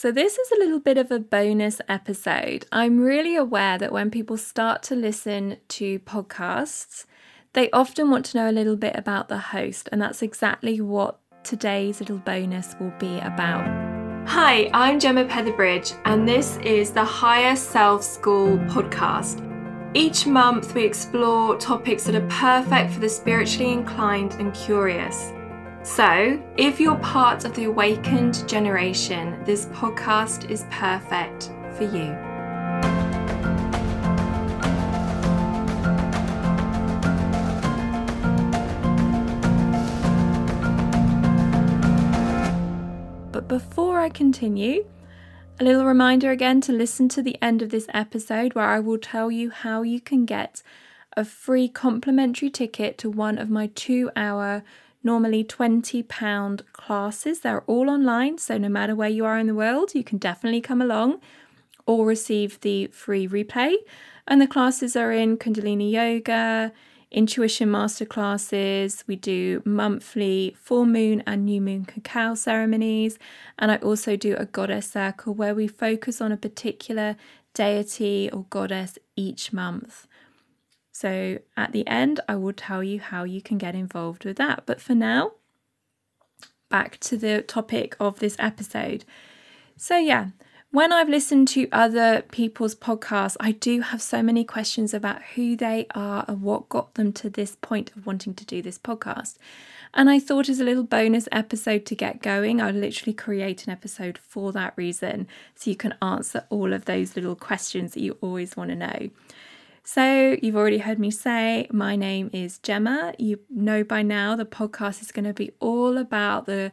So, this is a little bit of a bonus episode. I'm really aware that when people start to listen to podcasts, they often want to know a little bit about the host, and that's exactly what today's little bonus will be about. Hi, I'm Gemma Petherbridge, and this is the Higher Self School podcast. Each month, we explore topics that are perfect for the spiritually inclined and curious. So, if you're part of the awakened generation, this podcast is perfect for you. But before I continue, a little reminder again to listen to the end of this episode where I will tell you how you can get a free complimentary ticket to one of my two hour, normally £20 classes. They're all online, so no matter where you are in the world, you can definitely come along or receive the free replay. And the classes are in Kundalini Yoga, intuition masterclasses. We do monthly full moon and new moon cacao ceremonies. And I also do a goddess circle where we focus on a particular deity or goddess each month. So at the end, I will tell you how you can get involved with that. But for now, back to the topic of this episode. So, yeah, when I've listened to other people's podcasts, I do have so many questions about who they are and what got them to this point of wanting to do this podcast. And I thought as a little bonus episode to get going, I'd literally create an episode for that reason so you can answer all of those little questions that you always want to know. So, you've already heard me say, my name is Gemma. You know by now the podcast is going to be all about the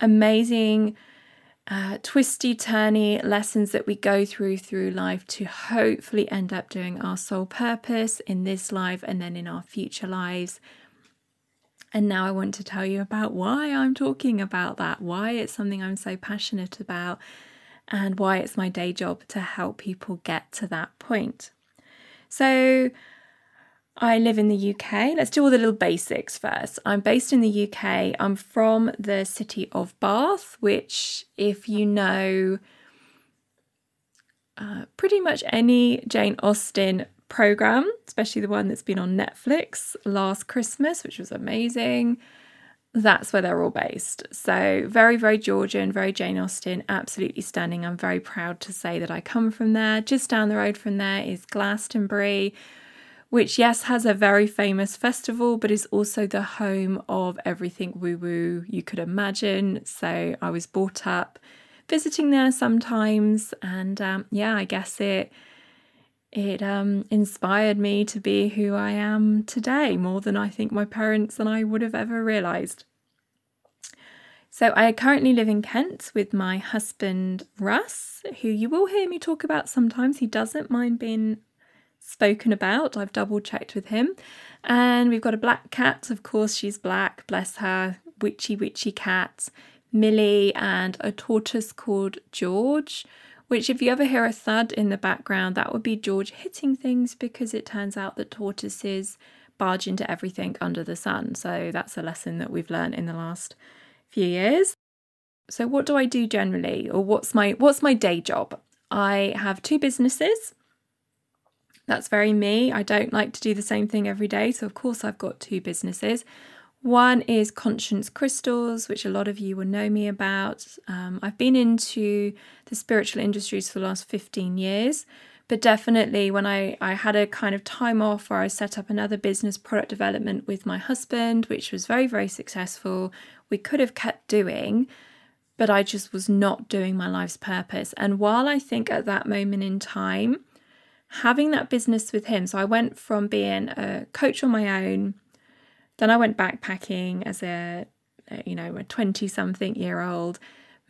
amazing uh, twisty, turny lessons that we go through through life to hopefully end up doing our sole purpose in this life and then in our future lives. And now I want to tell you about why I'm talking about that, why it's something I'm so passionate about, and why it's my day job to help people get to that point. So, I live in the UK. Let's do all the little basics first. I'm based in the UK. I'm from the city of Bath, which, if you know uh, pretty much any Jane Austen program, especially the one that's been on Netflix last Christmas, which was amazing, that's where they're all based. So, very, very Georgian, very Jane Austen, absolutely stunning. I'm very proud to say that I come from there. Just down the road from there is Glastonbury which, yes, has a very famous festival, but is also the home of everything woo woo you could imagine. So I was brought up visiting there sometimes, and um, yeah, I guess it it um, inspired me to be who I am today more than I think my parents and I would have ever realised. So I currently live in Kent with my husband Russ, who you will hear me talk about sometimes. He doesn't mind being spoken about. I've double checked with him. And we've got a black cat, of course, she's black, bless her, witchy, witchy cat, Millie, and a tortoise called George. Which, if you ever hear a thud in the background, that would be George hitting things because it turns out that tortoises barge into everything under the sun. So, that's a lesson that we've learned in the last few years. So, what do I do generally, or what's my what's my day job? I have two businesses. That's very me. I don't like to do the same thing every day. So, of course, I've got two businesses. One is Conscious Crystals, which a lot of you will know me about. Um, I've been into the spiritual industries for the last 15 years, but definitely when I, I had a kind of time off where I set up another business, product development with my husband, which was very, very successful. We could have kept doing, but I just was not doing my life's purpose. And while I think at that moment in time, having that business with him. So I went from being a coach on my own, then I went backpacking as a, you know, a 20 something year old,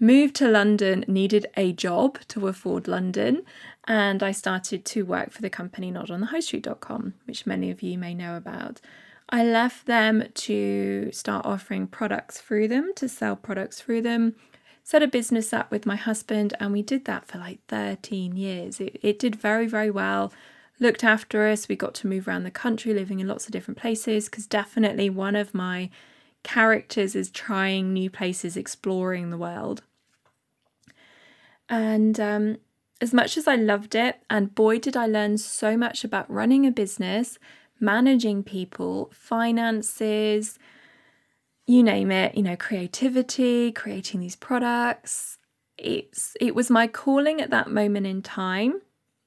moved to London, needed a job to afford London, and I started to work for the company not on the highstreet.com, which many of you may know about. I left them to start offering products through them, to sell products through them set a business up with my husband, and we did that for like 13 years. It, it did very, very well. Looked after us. We got to move around the country, living in lots of different places, because definitely one of my characters is trying new places, exploring the world. And um, as much as I loved it, and boy, did I learn so much about running a business, managing people, finances, you name it, you know, creativity, creating these products. It's it was my calling at that moment in time.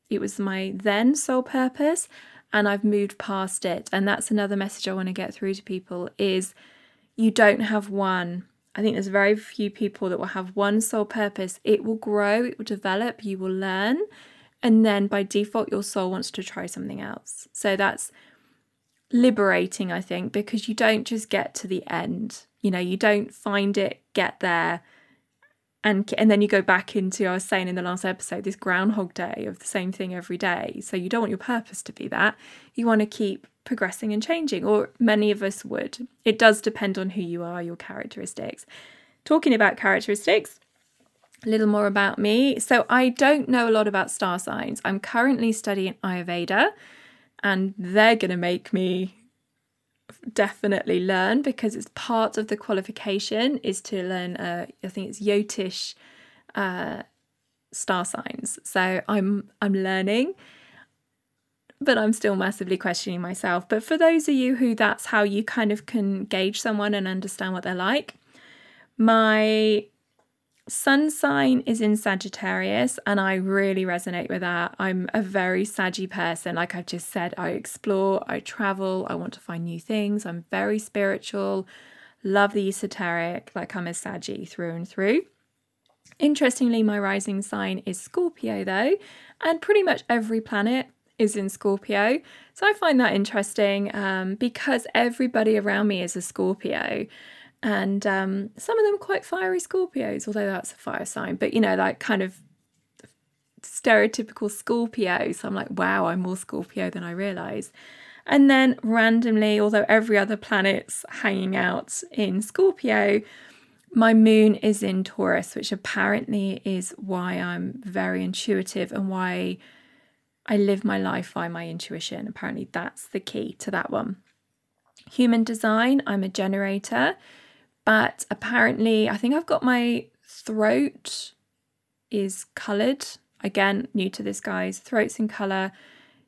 It was my then sole purpose and I've moved past it. And that's another message I want to get through to people is you don't have one. I think there's very few people that will have one sole purpose. It will grow, it will develop, you will learn, and then by default your soul wants to try something else. So that's liberating, I think, because you don't just get to the end. You know, you don't find it, get there, and and then you go back into I was saying in the last episode this groundhog day of the same thing every day. So you don't want your purpose to be that. You want to keep progressing and changing, or many of us would. It does depend on who you are, your characteristics. Talking about characteristics, a little more about me. So I don't know a lot about star signs. I'm currently studying Ayurveda and they're going to make me definitely learn because it's part of the qualification is to learn uh, I think it's Jyotish uh, star signs. So I'm I'm learning but I'm still massively questioning myself. But for those of you who that's how you kind of can gauge someone and understand what they're like, my sun sign is in Sagittarius, and I really resonate with that. I'm a very Saggy person. Like I've just said, I explore, I travel, I want to find new things. I'm very spiritual, love the esoteric. Like I'm a Saggy through and through. Interestingly, my rising sign is Scorpio, though, and pretty much every planet is in Scorpio. So I find that interesting um, because everybody around me is a Scorpio and um, some of them quite fiery Scorpios, although that's a fire sign, but you know, like kind of stereotypical Scorpio. So I'm like, wow, I'm more Scorpio than I realized. And then randomly, although every other planet's hanging out in Scorpio, my moon is in Taurus, which apparently is why I'm very intuitive and why I live my life by my intuition. Apparently, that's the key to that one. Human design, I'm a generator. But apparently, I think I've got my throat is coloured. Again, new to this, guys. Throat's in colour.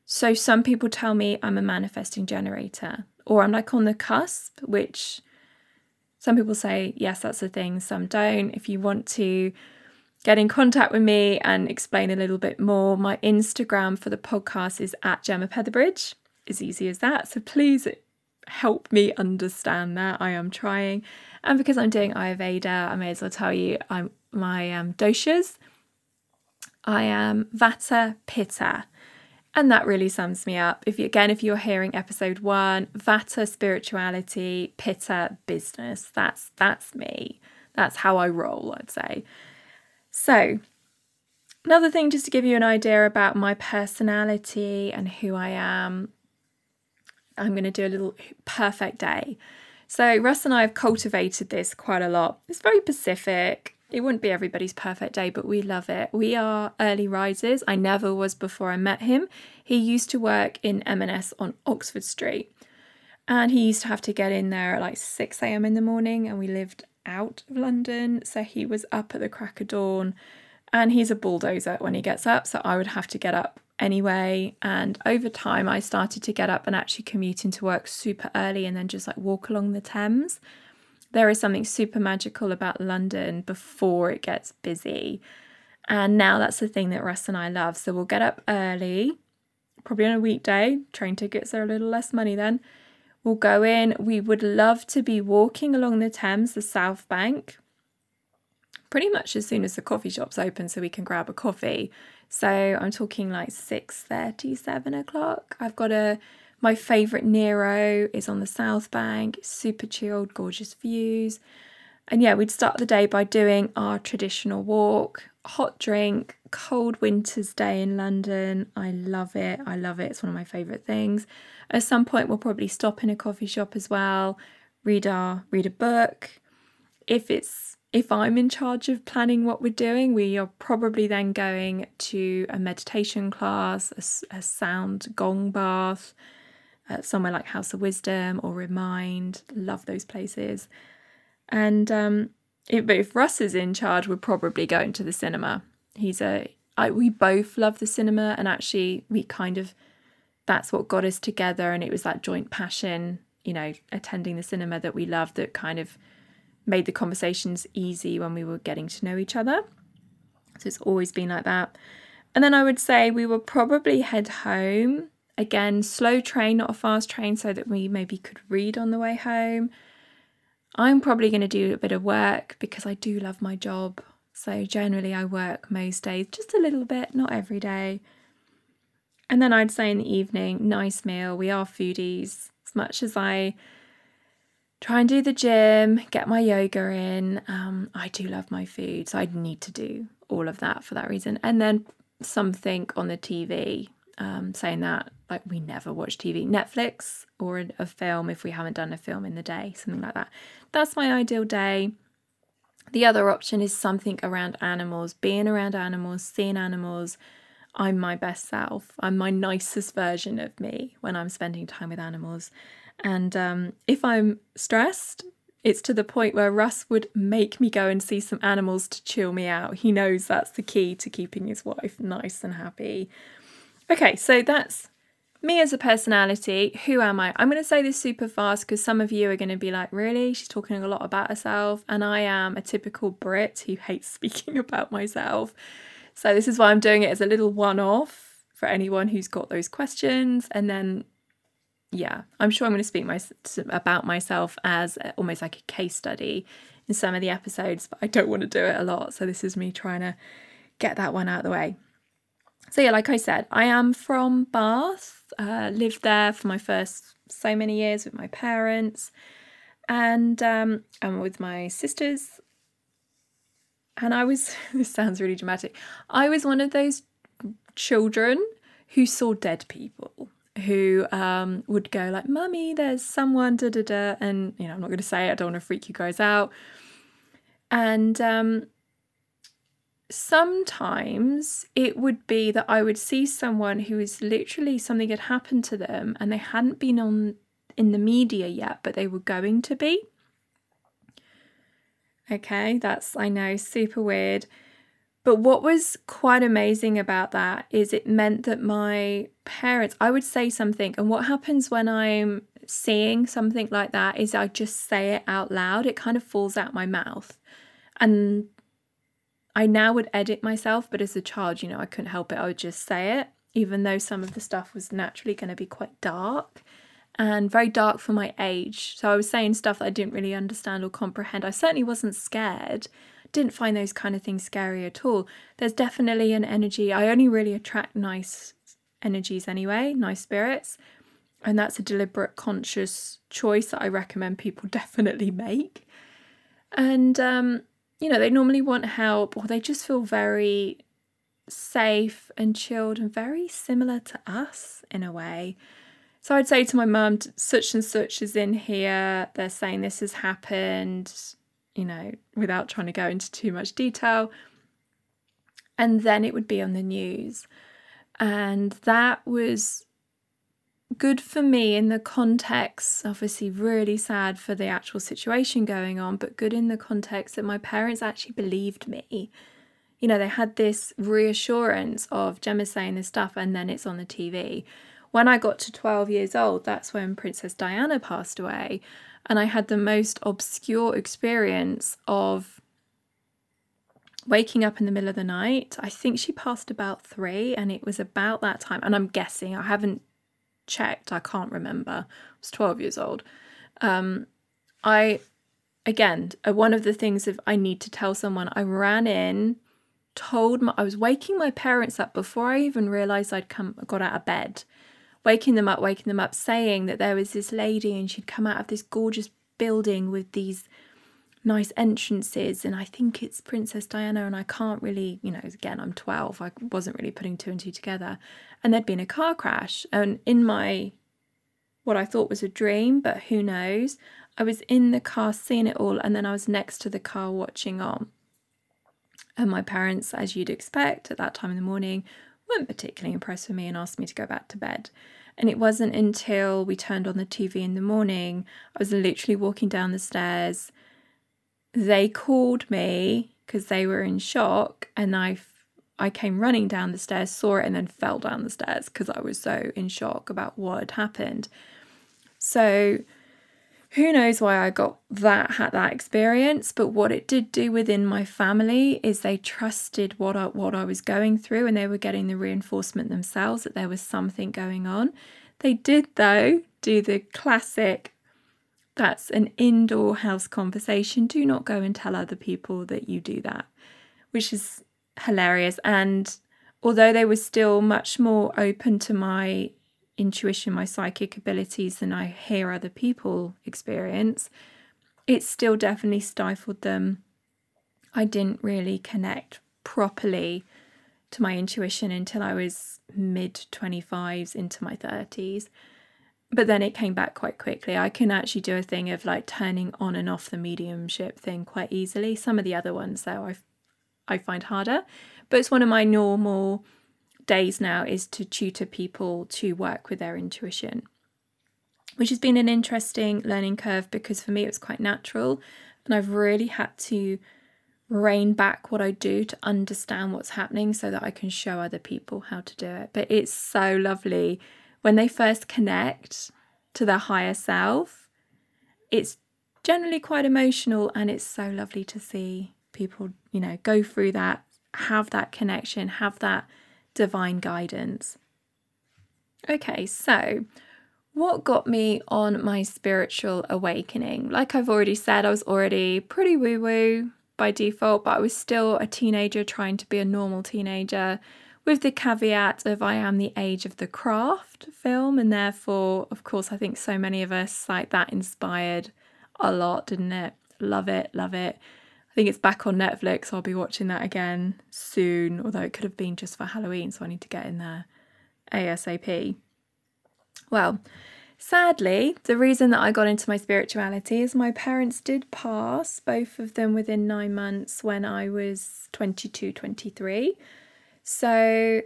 So some people tell me I'm a manifesting generator, or I'm like on the cusp, which some people say, yes, that's a thing, some don't. If you want to get in contact with me and explain a little bit more, my Instagram for the podcast is at Gemma Petherbridge. As easy as that. So please help me understand that. I am trying. And because I'm doing Ayurveda, I may as well tell you I'm my um, doshas. I am Vata Pitta. And that really sums me up. If you, again, if you're hearing episode one, Vata spirituality, Pitta business. That's that's me. That's how I roll, I'd say. So, another thing just to give you an idea about my personality and who I am. I'm going to do a little perfect day. So, Russ and I have cultivated this quite a lot. It's very Pacific. It wouldn't be everybody's perfect day, but we love it. We are early risers. I never was before I met him. He used to work in M&S on Oxford Street. And he used to have to get in there at like 6 a.m. in the morning, and we lived out of London. So he was up at the crack of dawn. And he's a bulldozer when he gets up. So I would have to get up anyway. And over time, I started to get up and actually commute into work super early and then just like walk along the Thames. There is something super magical about London before it gets busy. And now that's the thing that Russ and I love. So we'll get up early, probably on a weekday. Train tickets are a little less money then. We'll go in. We would love to be walking along the Thames, the South Bank, pretty much as soon as the coffee shop's open so we can grab a coffee. So I'm talking like 6 7 o'clock. I've got a my favourite Nero is on the South Bank, super chilled, gorgeous views. And yeah, we'd start the day by doing our traditional walk, hot drink, cold winter's day in London. I love it. I love it. It's one of my favourite things. At some point we'll probably stop in a coffee shop as well, read our read a book. If it's if I'm in charge of planning what we're doing, we are probably then going to a meditation class, a, a sound gong bath, uh, somewhere like House of Wisdom or Remind. Love those places. And um, if, if Russ is in charge, we're probably going to the cinema. He's a I, we both love the cinema, and actually, we kind of that's what got us together, and it was that joint passion, you know, attending the cinema that we love that kind of made the conversations easy when we were getting to know each other. So it's always been like that. And then I would say we will probably head home. Again, slow train, not a fast train, so that we maybe could read on the way home. I'm probably going to do a bit of work because I do love my job. So generally, I work most days, just a little bit, not every day. And then I'd say in the evening, nice meal. We are foodies. As much as I try and do the gym, get my yoga in, um, I do love my food. So I'd need to do all of that for that reason. And then something on the TV, um, saying that like we never watch TV, Netflix or a film if we haven't done a film in the day, something like that. That's my ideal day. The other option is something around animals, being around animals, seeing animals. I'm my best self. I'm my nicest version of me when I'm spending time with animals. And um, if I'm stressed, it's to the point where Russ would make me go and see some animals to chill me out. He knows that's the key to keeping his wife nice and happy. Okay, so that's me as a personality, who am I? I'm going to say this super fast because some of you are going to be like, really? She's talking a lot about herself. And I am a typical Brit who hates speaking about myself. So this is why I'm doing it as a little one off for anyone who's got those questions. And then, yeah, I'm sure I'm going to speak my, about myself as almost like a case study in some of the episodes, but I don't want to do it a lot. So this is me trying to get that one out of the way. So, yeah, like I said, I am from Bath, uh, lived there for my first so many years with my parents and um, and with my sisters. And I was, this sounds really dramatic, I was one of those children who saw dead people who um, would go like, "Mummy, there's someone." Da da da, and you know, I'm not going to say it. I don't want to freak you guys out. And um, sometimes it would be that I would see someone who is literally something had happened to them and they hadn't been on in the media yet, but they were going to be. Okay, that's, I know, super weird. But what was quite amazing about that is it meant that my parents, I would say something, and what happens when I'm seeing something like that is I just say it out loud. It kind of falls out my mouth. And I now would edit myself, but as a child, you know, I couldn't help it. I would just say it, even though some of the stuff was naturally going to be quite dark and very dark for my age. So I was saying stuff that I didn't really understand or comprehend. I certainly wasn't scared. Didn't find those kind of things scary at all. There's definitely an energy. I only really attract nice energies anyway, nice spirits. And that's a deliberate, conscious choice that I recommend people definitely make. And um, you know, they normally want help or they just feel very safe and chilled and very similar to us in a way. So I'd say to my mum, such and such is in here. They're saying this has happened, you know, without trying to go into too much detail. And then it would be on the news. And that was good for me in the context, obviously, really sad for the actual situation going on, but good in the context that my parents actually believed me. You know, they had this reassurance of Gemma saying this stuff and then it's on the TV. When I got to 12 years old, that's when Princess Diana passed away. And I had the most obscure experience of waking up in the middle of the night. I think she passed about three, and it was about that time. And I'm guessing, I haven't checked. I can't remember. I was 12 years old. Um, I, again, uh, one of the things if I need to tell someone, I ran in, told my, I was waking my parents up before I even realized I'd come, got out of bed, waking them up, waking them up, saying that there was this lady and she'd come out of this gorgeous building with these nice entrances and I think it's Princess Diana and I can't really, you know, again I'm 12, I wasn't really putting two and two together. And there'd been a car crash and in my what I thought was a dream, but who knows, I was in the car seeing it all and then I was next to the car watching on. And my parents, as you'd expect at that time in the morning, weren't particularly impressed with me and asked me to go back to bed. And it wasn't until we turned on the TV in the morning, I was literally walking down the stairs they called me because they were in shock and I I came running down the stairs, saw it, and then fell down the stairs because I was so in shock about what had happened. So, who knows why I got that had that experience, but what it did do within my family is they trusted what I, what I was going through and they were getting the reinforcement themselves that there was something going on. They did though do the classic that's an indoor house conversation. Do not go and tell other people that you do that, which is hilarious and although they were still much more open to my intuition, my psychic abilities than I hear other people experience, it still definitely stifled them. I didn't really connect properly to my intuition until I was mid 25s into my 30s. But then it came back quite quickly. I can actually do a thing of like turning on and off the mediumship thing quite easily. Some of the other ones, though, I I find harder. But it's one of my normal days now is to tutor people to work with their intuition, which has been an interesting learning curve because for me it was quite natural. And I've really had to rein back what I do to understand what's happening so that I can show other people how to do it. But it's so lovely when they first connect to their higher self. It's generally quite emotional and it's so lovely to see people, you know, go through that, have that connection, have that divine guidance. Okay, so what got me on my spiritual awakening? Like I've already said, I was already pretty woo woo by default, but I was still a teenager trying to be a normal teenager with the caveat of I am the age of the craft film, and therefore, of course, I think so many of us like that inspired a lot, didn't it? Love it, love it think it's back on Netflix. I'll be watching that again soon, although it could have been just for Halloween, so I need to get in there ASAP. Well, sadly, the reason that I got into my spirituality is my parents did pass, both of them within nine months when I was 22, 23. So,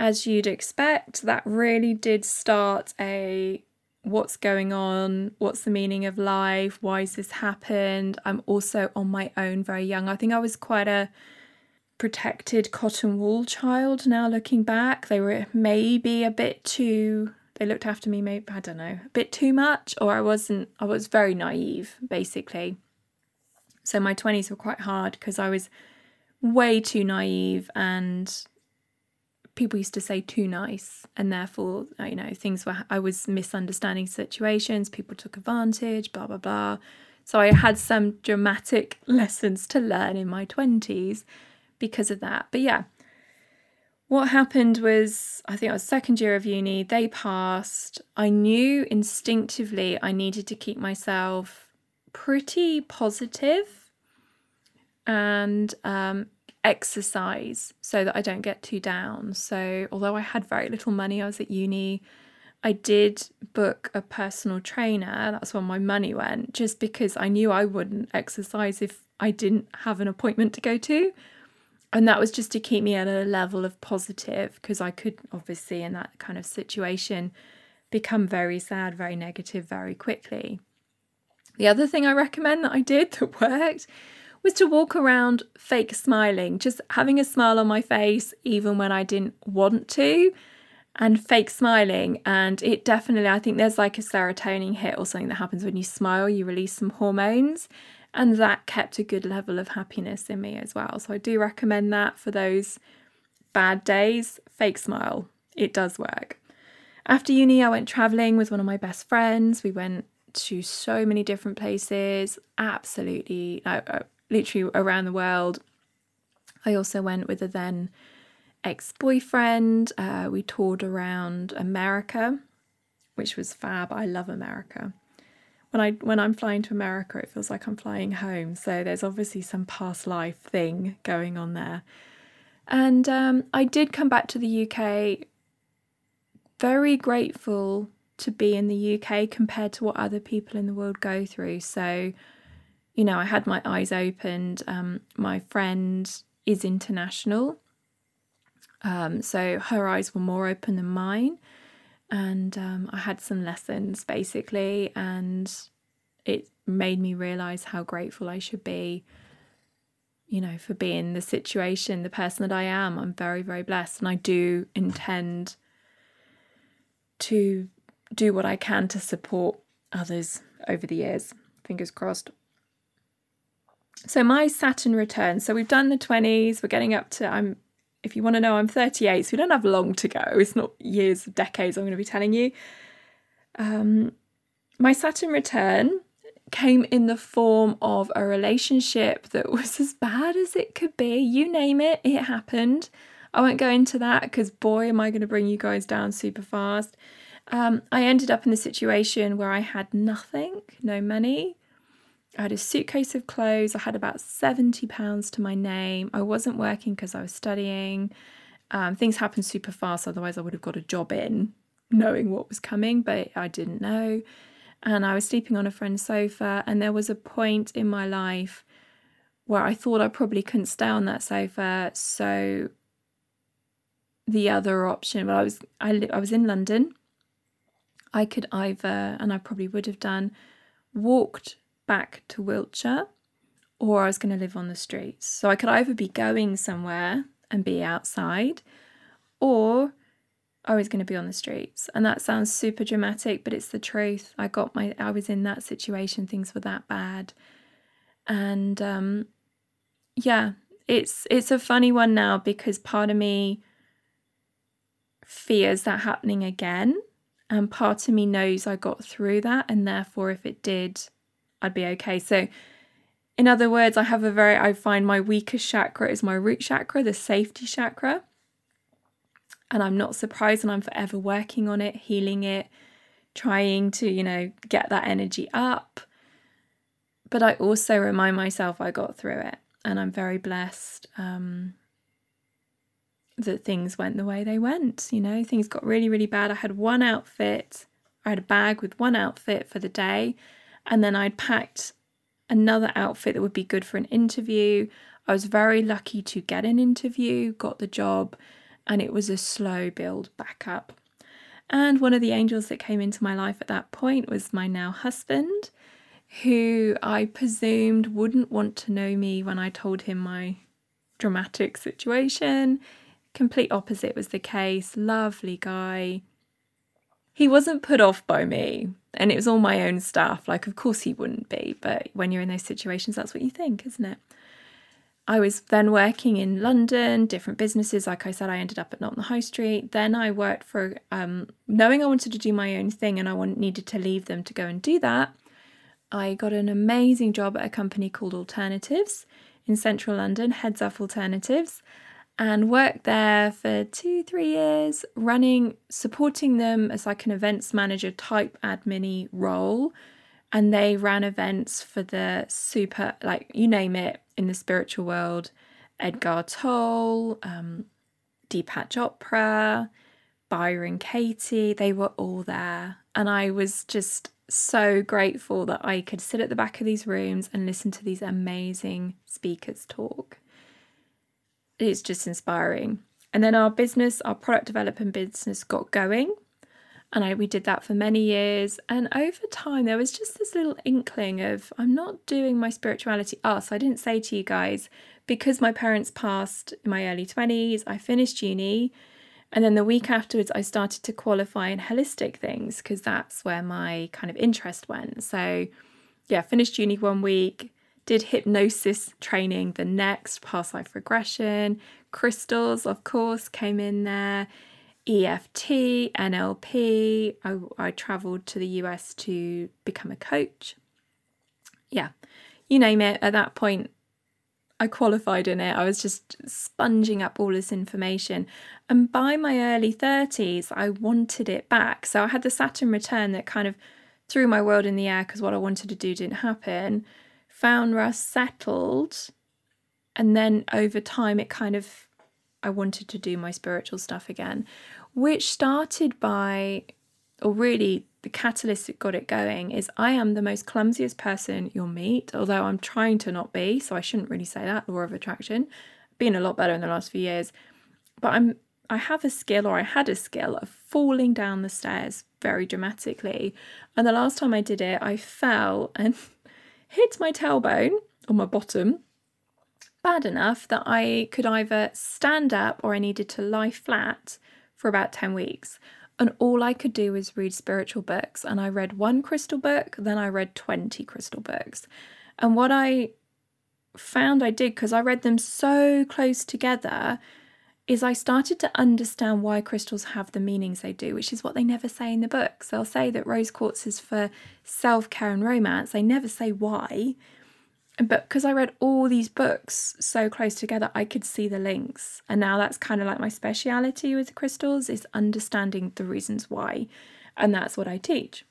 as you'd expect, that really did start a what's going on, what's the meaning of life, why has this happened. I'm also on my own very young. I think I was quite a protected cotton wool child now looking back. They were maybe a bit too they looked after me maybe I don't know, a bit too much or I wasn't I was very naive basically. So my 20s were quite hard because I was way too naive and people used to say too nice and therefore you know things were i was misunderstanding situations people took advantage blah blah blah. So i had some dramatic lessons to learn in my 20s because of that. But yeah what happened was i think i was second year of uni they passed. I knew instinctively i needed to keep myself pretty positive and um, exercise so that I don't get too down. So, although I had very little money, I was at uni. I did book a personal trainer. That's where my money went, just because I knew I wouldn't exercise if I didn't have an appointment to go to. And that was just to keep me at a level of positive, because I could obviously, in that kind of situation, become very sad, very negative very quickly. The other thing I recommend that I did that worked was to walk around fake smiling, just having a smile on my face even when I didn't want to, and fake smiling. And it definitely, I think there's like a serotonin hit or something that happens when you smile, you release some hormones. And that kept a good level of happiness in me as well. So I do recommend that for those bad days. Fake smile, it does work. After uni, I went traveling with one of my best friends. We went to so many different places. Absolutely, literally around the world. I also went with a then ex boyfriend. Uh, we toured around America, which was fab. I love America. When I when I'm flying to America, it feels like I'm flying home. So there's obviously some past life thing going on there. And um, I did come back to the UK very grateful to be in the UK compared to what other people in the world go through. So you know, I had my eyes opened. Um, my friend is international. Um, so her eyes were more open than mine. And um, I had some lessons basically, and it made me realize how grateful I should be you know, for being the situation, the person that I am. I'm very, very blessed. And I do intend to do what I can to support others over the years. Fingers crossed. So my Saturn return. So we've done the 20s. We're getting up to I'm if you want to know, I'm 38, so we don't have long to go. It's not years, decades I'm going to be telling you. Um, my Saturn return came in the form of a relationship that was as bad as it could be. You name it, it happened. I won't go into that because, boy, am I going to bring you guys down super fast. Um, I ended up in the situation where I had nothing, no money. I had a suitcase of clothes. I had about £70 to my name. I wasn't working because I was studying. Um, things happened super fast, otherwise, I would have got a job in knowing what was coming, but I didn't know and I was sleeping on a friend's sofa. And there was a point in my life where I thought I probably couldn't stay on that sofa. So the other option, well, I was I, I was in London. I could either, and I probably would have done, walked back to Wiltshire, or I was going to live on the streets. So I could either be going somewhere and be outside, or I was going to be on the streets. And that sounds super dramatic, but it's the truth. I got my I was in that situation, things were that bad. And um yeah, it's it's a funny one now because part of me fears that happening again and part of me knows I got through that and therefore if it did I'd be okay. So in other words, I have a very I find my weakest chakra is my root chakra, the safety chakra and I'm not surprised and I'm forever working on it, healing it, trying to, you know, get that energy up. But I also remind myself I got through it and I'm very blessed um, that things went the way they went. You know, things got really, really bad. I had one outfit, I had a bag with one outfit for the day, and then I'd packed another outfit that would be good for an interview. I was very lucky to get an interview, got the job and it was a slow build back up. And one of the angels that came into my life at that point was my now husband, who I presumed wouldn't want to know me when I told him my dramatic situation. Complete opposite was the case. Lovely guy. He wasn't put off by me, and it was all my own stuff. Like, of course, he wouldn't be, but when you're in those situations, that's what you think, isn't it? I was then working in London, different businesses. Like I said, I ended up at Not on the High Street. Then I worked for, um, knowing I wanted to do my own thing and I wanted, needed to leave them to go and do that. I got an amazing job at a company called Alternatives in central London, Heads up Alternatives, and worked there for two, three years, running, supporting them as like an events manager type admin role. And they ran events for the super like you name it in the spiritual world Eckhart Tolle, um, deepak chopra byron katie they were all there. And i was just so grateful that i could sit at the back of these rooms and listen to these amazing speakers talk it's just inspiring and then our business our product development business got going and I, we did that for many years. And over time, there was just this little inkling of I'm not doing my spirituality Ah, so I didn't say to you guys, because my parents passed in my early 20s, I finished uni. And then the week afterwards, I started to qualify in holistic things because that's where my kind of interest went. So, yeah, finished uni one week, did hypnosis training the next, past life regression, crystals, of course, came in there EFT, NLP. I, I traveled to the US to become a coach. Yeah, you name it. At that point, I qualified in it. I was just sponging up all this information. And by my early 30s, I wanted it back. So I had the Saturn return that kind of threw my world in the air because what I wanted to do didn't happen. Found Russ settled. And then over time, it kind of, I wanted to do my spiritual stuff again which started by, or really the catalyst that got it going is I am the most clumsiest person you'll meet, although I'm trying to not be, so I shouldn't really say that, law of attraction. Been a lot better in the last few years. But I'm I have a skill or I had a skill of falling down the stairs very dramatically. And the last time I did it, I fell and hit my tailbone or my bottom bad enough that I could either stand up or I needed to lie flat for about 10 weeks. And all I could do was read spiritual books. And I read one crystal book, then I read 20 crystal books. And what I found I did, because I read them so close together, is I started to understand why crystals have the meanings they do, which is what they never say in the books. They'll say that rose quartz is for self care and romance. They never say why. But because I read all these books so close together, I could see the links. And now that's kind of like my speciality with crystals is understanding the reasons why. And that's what I teach.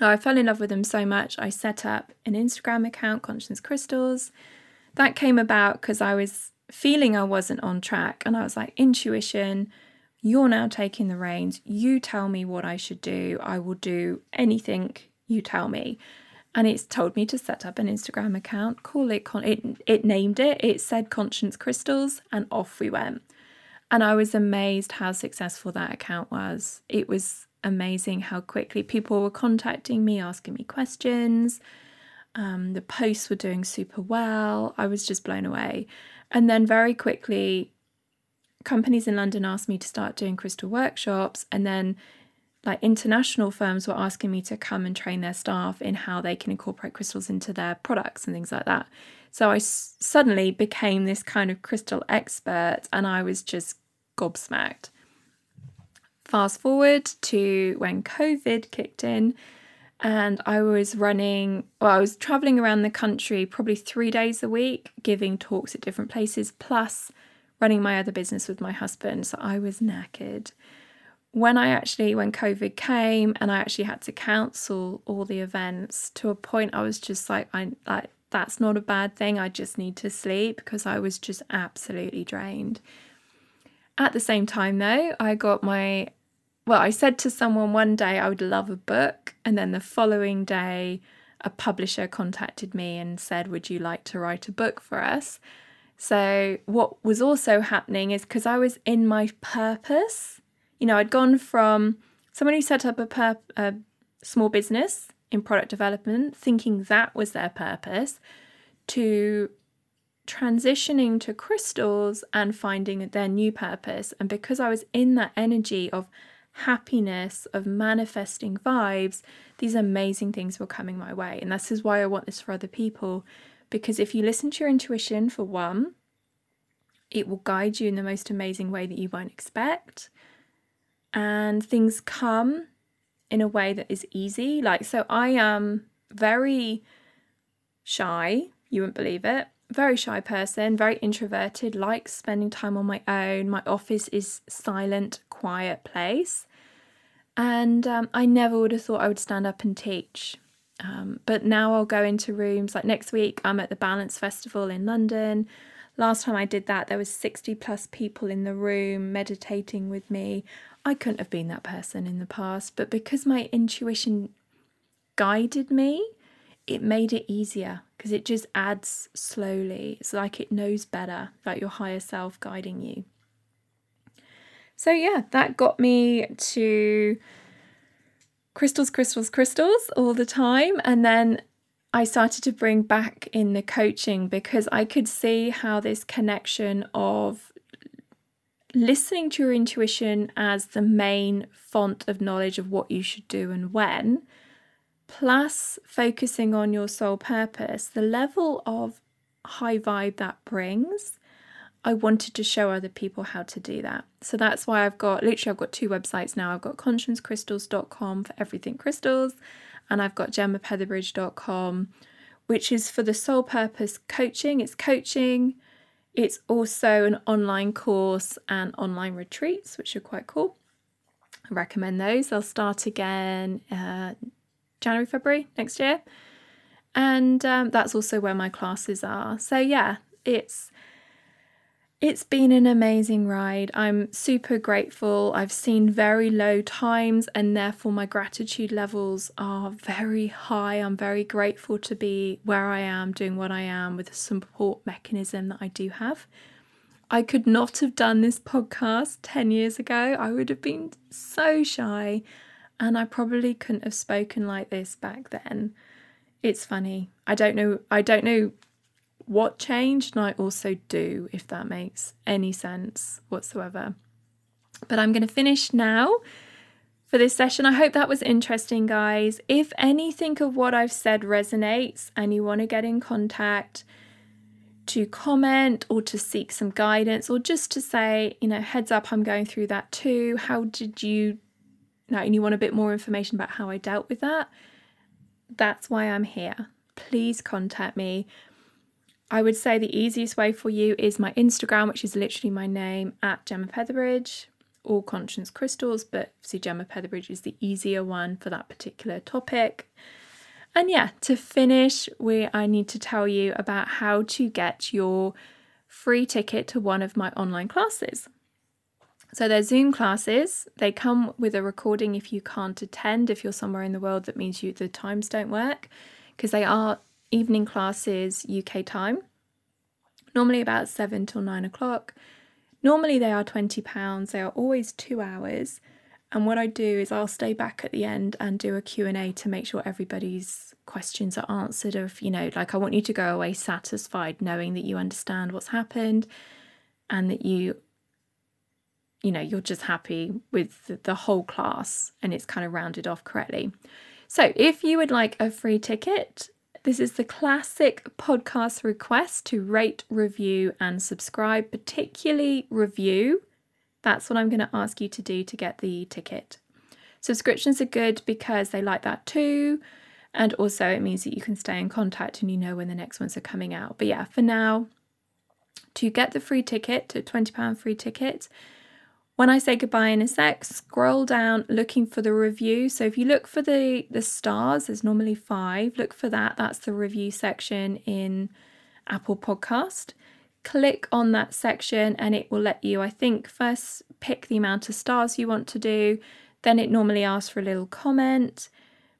Oh, I fell in love with them so much, I set up an Instagram account, Conscious Crystals. That came about because I was feeling I wasn't on track. And I was like, intuition, you're now taking the reins. You tell me what I should do. I will do anything you tell me. And it's told me to set up an Instagram account, call it, con- it, it named it, it said Conscious Crystals, and off we went. And I was amazed how successful that account was. It was amazing how quickly people were contacting me, asking me questions. Um, the posts were doing super well. I was just blown away. And then very quickly, companies in London asked me to start doing crystal workshops. And then, like, international firms were asking me to come and train their staff in how they can incorporate crystals into their products and things like that. So I s- suddenly became this kind of crystal expert and I was just gobsmacked. Fast forward to when COVID kicked in and I was running, well, I was traveling around the country probably three days a week, giving talks at different places, plus running my other business with my husband. So I was knackered. When I actually, when COVID came and I actually had to cancel all the events to a point, I was just like, I like that's not a bad thing. I just need to sleep because I was just absolutely drained. At the same time, though, I got my well, I said to someone one day I would love a book, and then the following day, a publisher contacted me and said, Would you like to write a book for us? So, what was also happening is because I was in my purpose, you know, I'd gone from someone who set up a, a small business in product development, thinking that was their purpose, to transitioning to crystals and finding their new purpose. And because I was in that energy of happiness, of manifesting vibes, these amazing things were coming my way. And this is why I want this for other people. Because if you listen to your intuition, for one, it will guide you in the most amazing way that you won't expect. And things come in a way that is easy. Like, so I am very shy, you wouldn't believe it. Very shy person, very introverted, likes spending time on my own. My office is silent, quiet place. And um, I never would have thought I would stand up and teach. Um, but now I'll go into rooms like next week I'm at the Balance Festival in London. Last time I did that, there was 60 plus people in the room meditating with me. I couldn't have been that person in the past, but because my intuition guided me, it made it easier because it just adds slowly. It's like it knows better, like your higher self guiding you. So, yeah, that got me to crystals, crystals, crystals all the time. And then I started to bring back in the coaching because I could see how this connection of listening to your intuition as the main font of knowledge of what you should do and when, plus focusing on your soul purpose, the level of high vibe that brings I wanted to show other people how to do that. So that's why I've got literally I've got two websites now. I've got consciencecrystals.com for everything crystals and I've got gemmapetherbridge.com which is for the soul purpose coaching. It's coaching. It's also an online course and online retreats which are quite cool. I recommend those. They'll start again uh, January, February next year. And um, that's also where my classes are. So, yeah, it's it's been an amazing ride. I'm super grateful. I've seen very low times, and therefore, my gratitude levels are very high. I'm very grateful to be where I am, doing what I am with the support mechanism that I do have. I could not have done this podcast 10 years ago. I would have been so shy, and I probably couldn't have spoken like this back then. It's funny. I don't know. I don't know what changed and I also do, if that makes any sense whatsoever. But I'm going to finish now for this session. I hope that was interesting, guys. If anything of what I've said resonates and you want to get in contact, to comment or to seek some guidance or just to say, you know, heads up, I'm going through that too. How did you, now, and you want a bit more information about how I dealt with that? That's why I'm here. Please contact me. I would say the easiest way for you is my Instagram, which is literally my name at Gemma Petherbridge or Conscious Crystals, but see, Gemma Petherbridge is the easier one for that particular topic. And yeah, to finish, we I need to tell you about how to get your free ticket to one of my online classes. So they're Zoom classes. They come with a recording if you can't attend. If you're somewhere in the world, that means you the times don't work because they are evening classes UK time. Normally about seven till nine o'clock. Normally they are twenty pounds. They are always two hours. And what I do is I'll stay back at the end and do a Q&A to make sure everybody's questions are answered of, you know, like I want you to go away satisfied knowing that you understand what's happened and that you you know, you're just happy with the whole class and it's kind of rounded off correctly. So, if you would like a free ticket, this is the classic podcast request to rate, review, and subscribe, particularly review that's what I'm going to ask you to do to get the ticket. Subscriptions are good because they like that too. And also, it means that you can stay in contact and you know when the next ones are coming out. But yeah, for now, to get the free ticket, to £20 free ticket, when I say goodbye in a sec, scroll down looking for the review. So if you look for the, the stars, there's normally five, look for that. That's the review section in Apple Podcast click on that section and it will let you, I think, first pick the amount of stars you want to do. Then it normally asks for a little comment.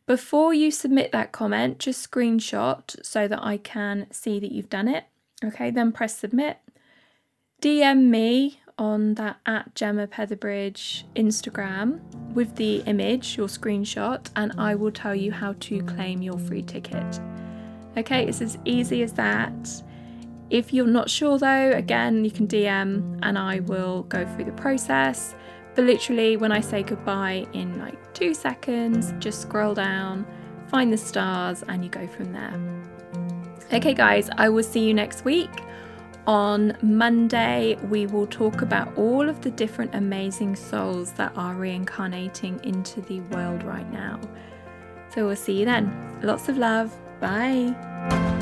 Before you submit that comment, just screenshot so that I can see that you've done it. Okay, then press submit. DM me on that at Gemma Petherbridge Instagram with the image, your screenshot, and I will tell you how to claim your free ticket. Okay, it's as easy as that. If you're not sure though, again, you can DM and I will go through the process. But literally, when I say goodbye in like two seconds, just scroll down, find the stars, and you go from there. Okay, guys, I will see you next week. On Monday, we will talk about all of the different amazing souls that are reincarnating into the world right now. So we'll see you then. Lots of love. Bye.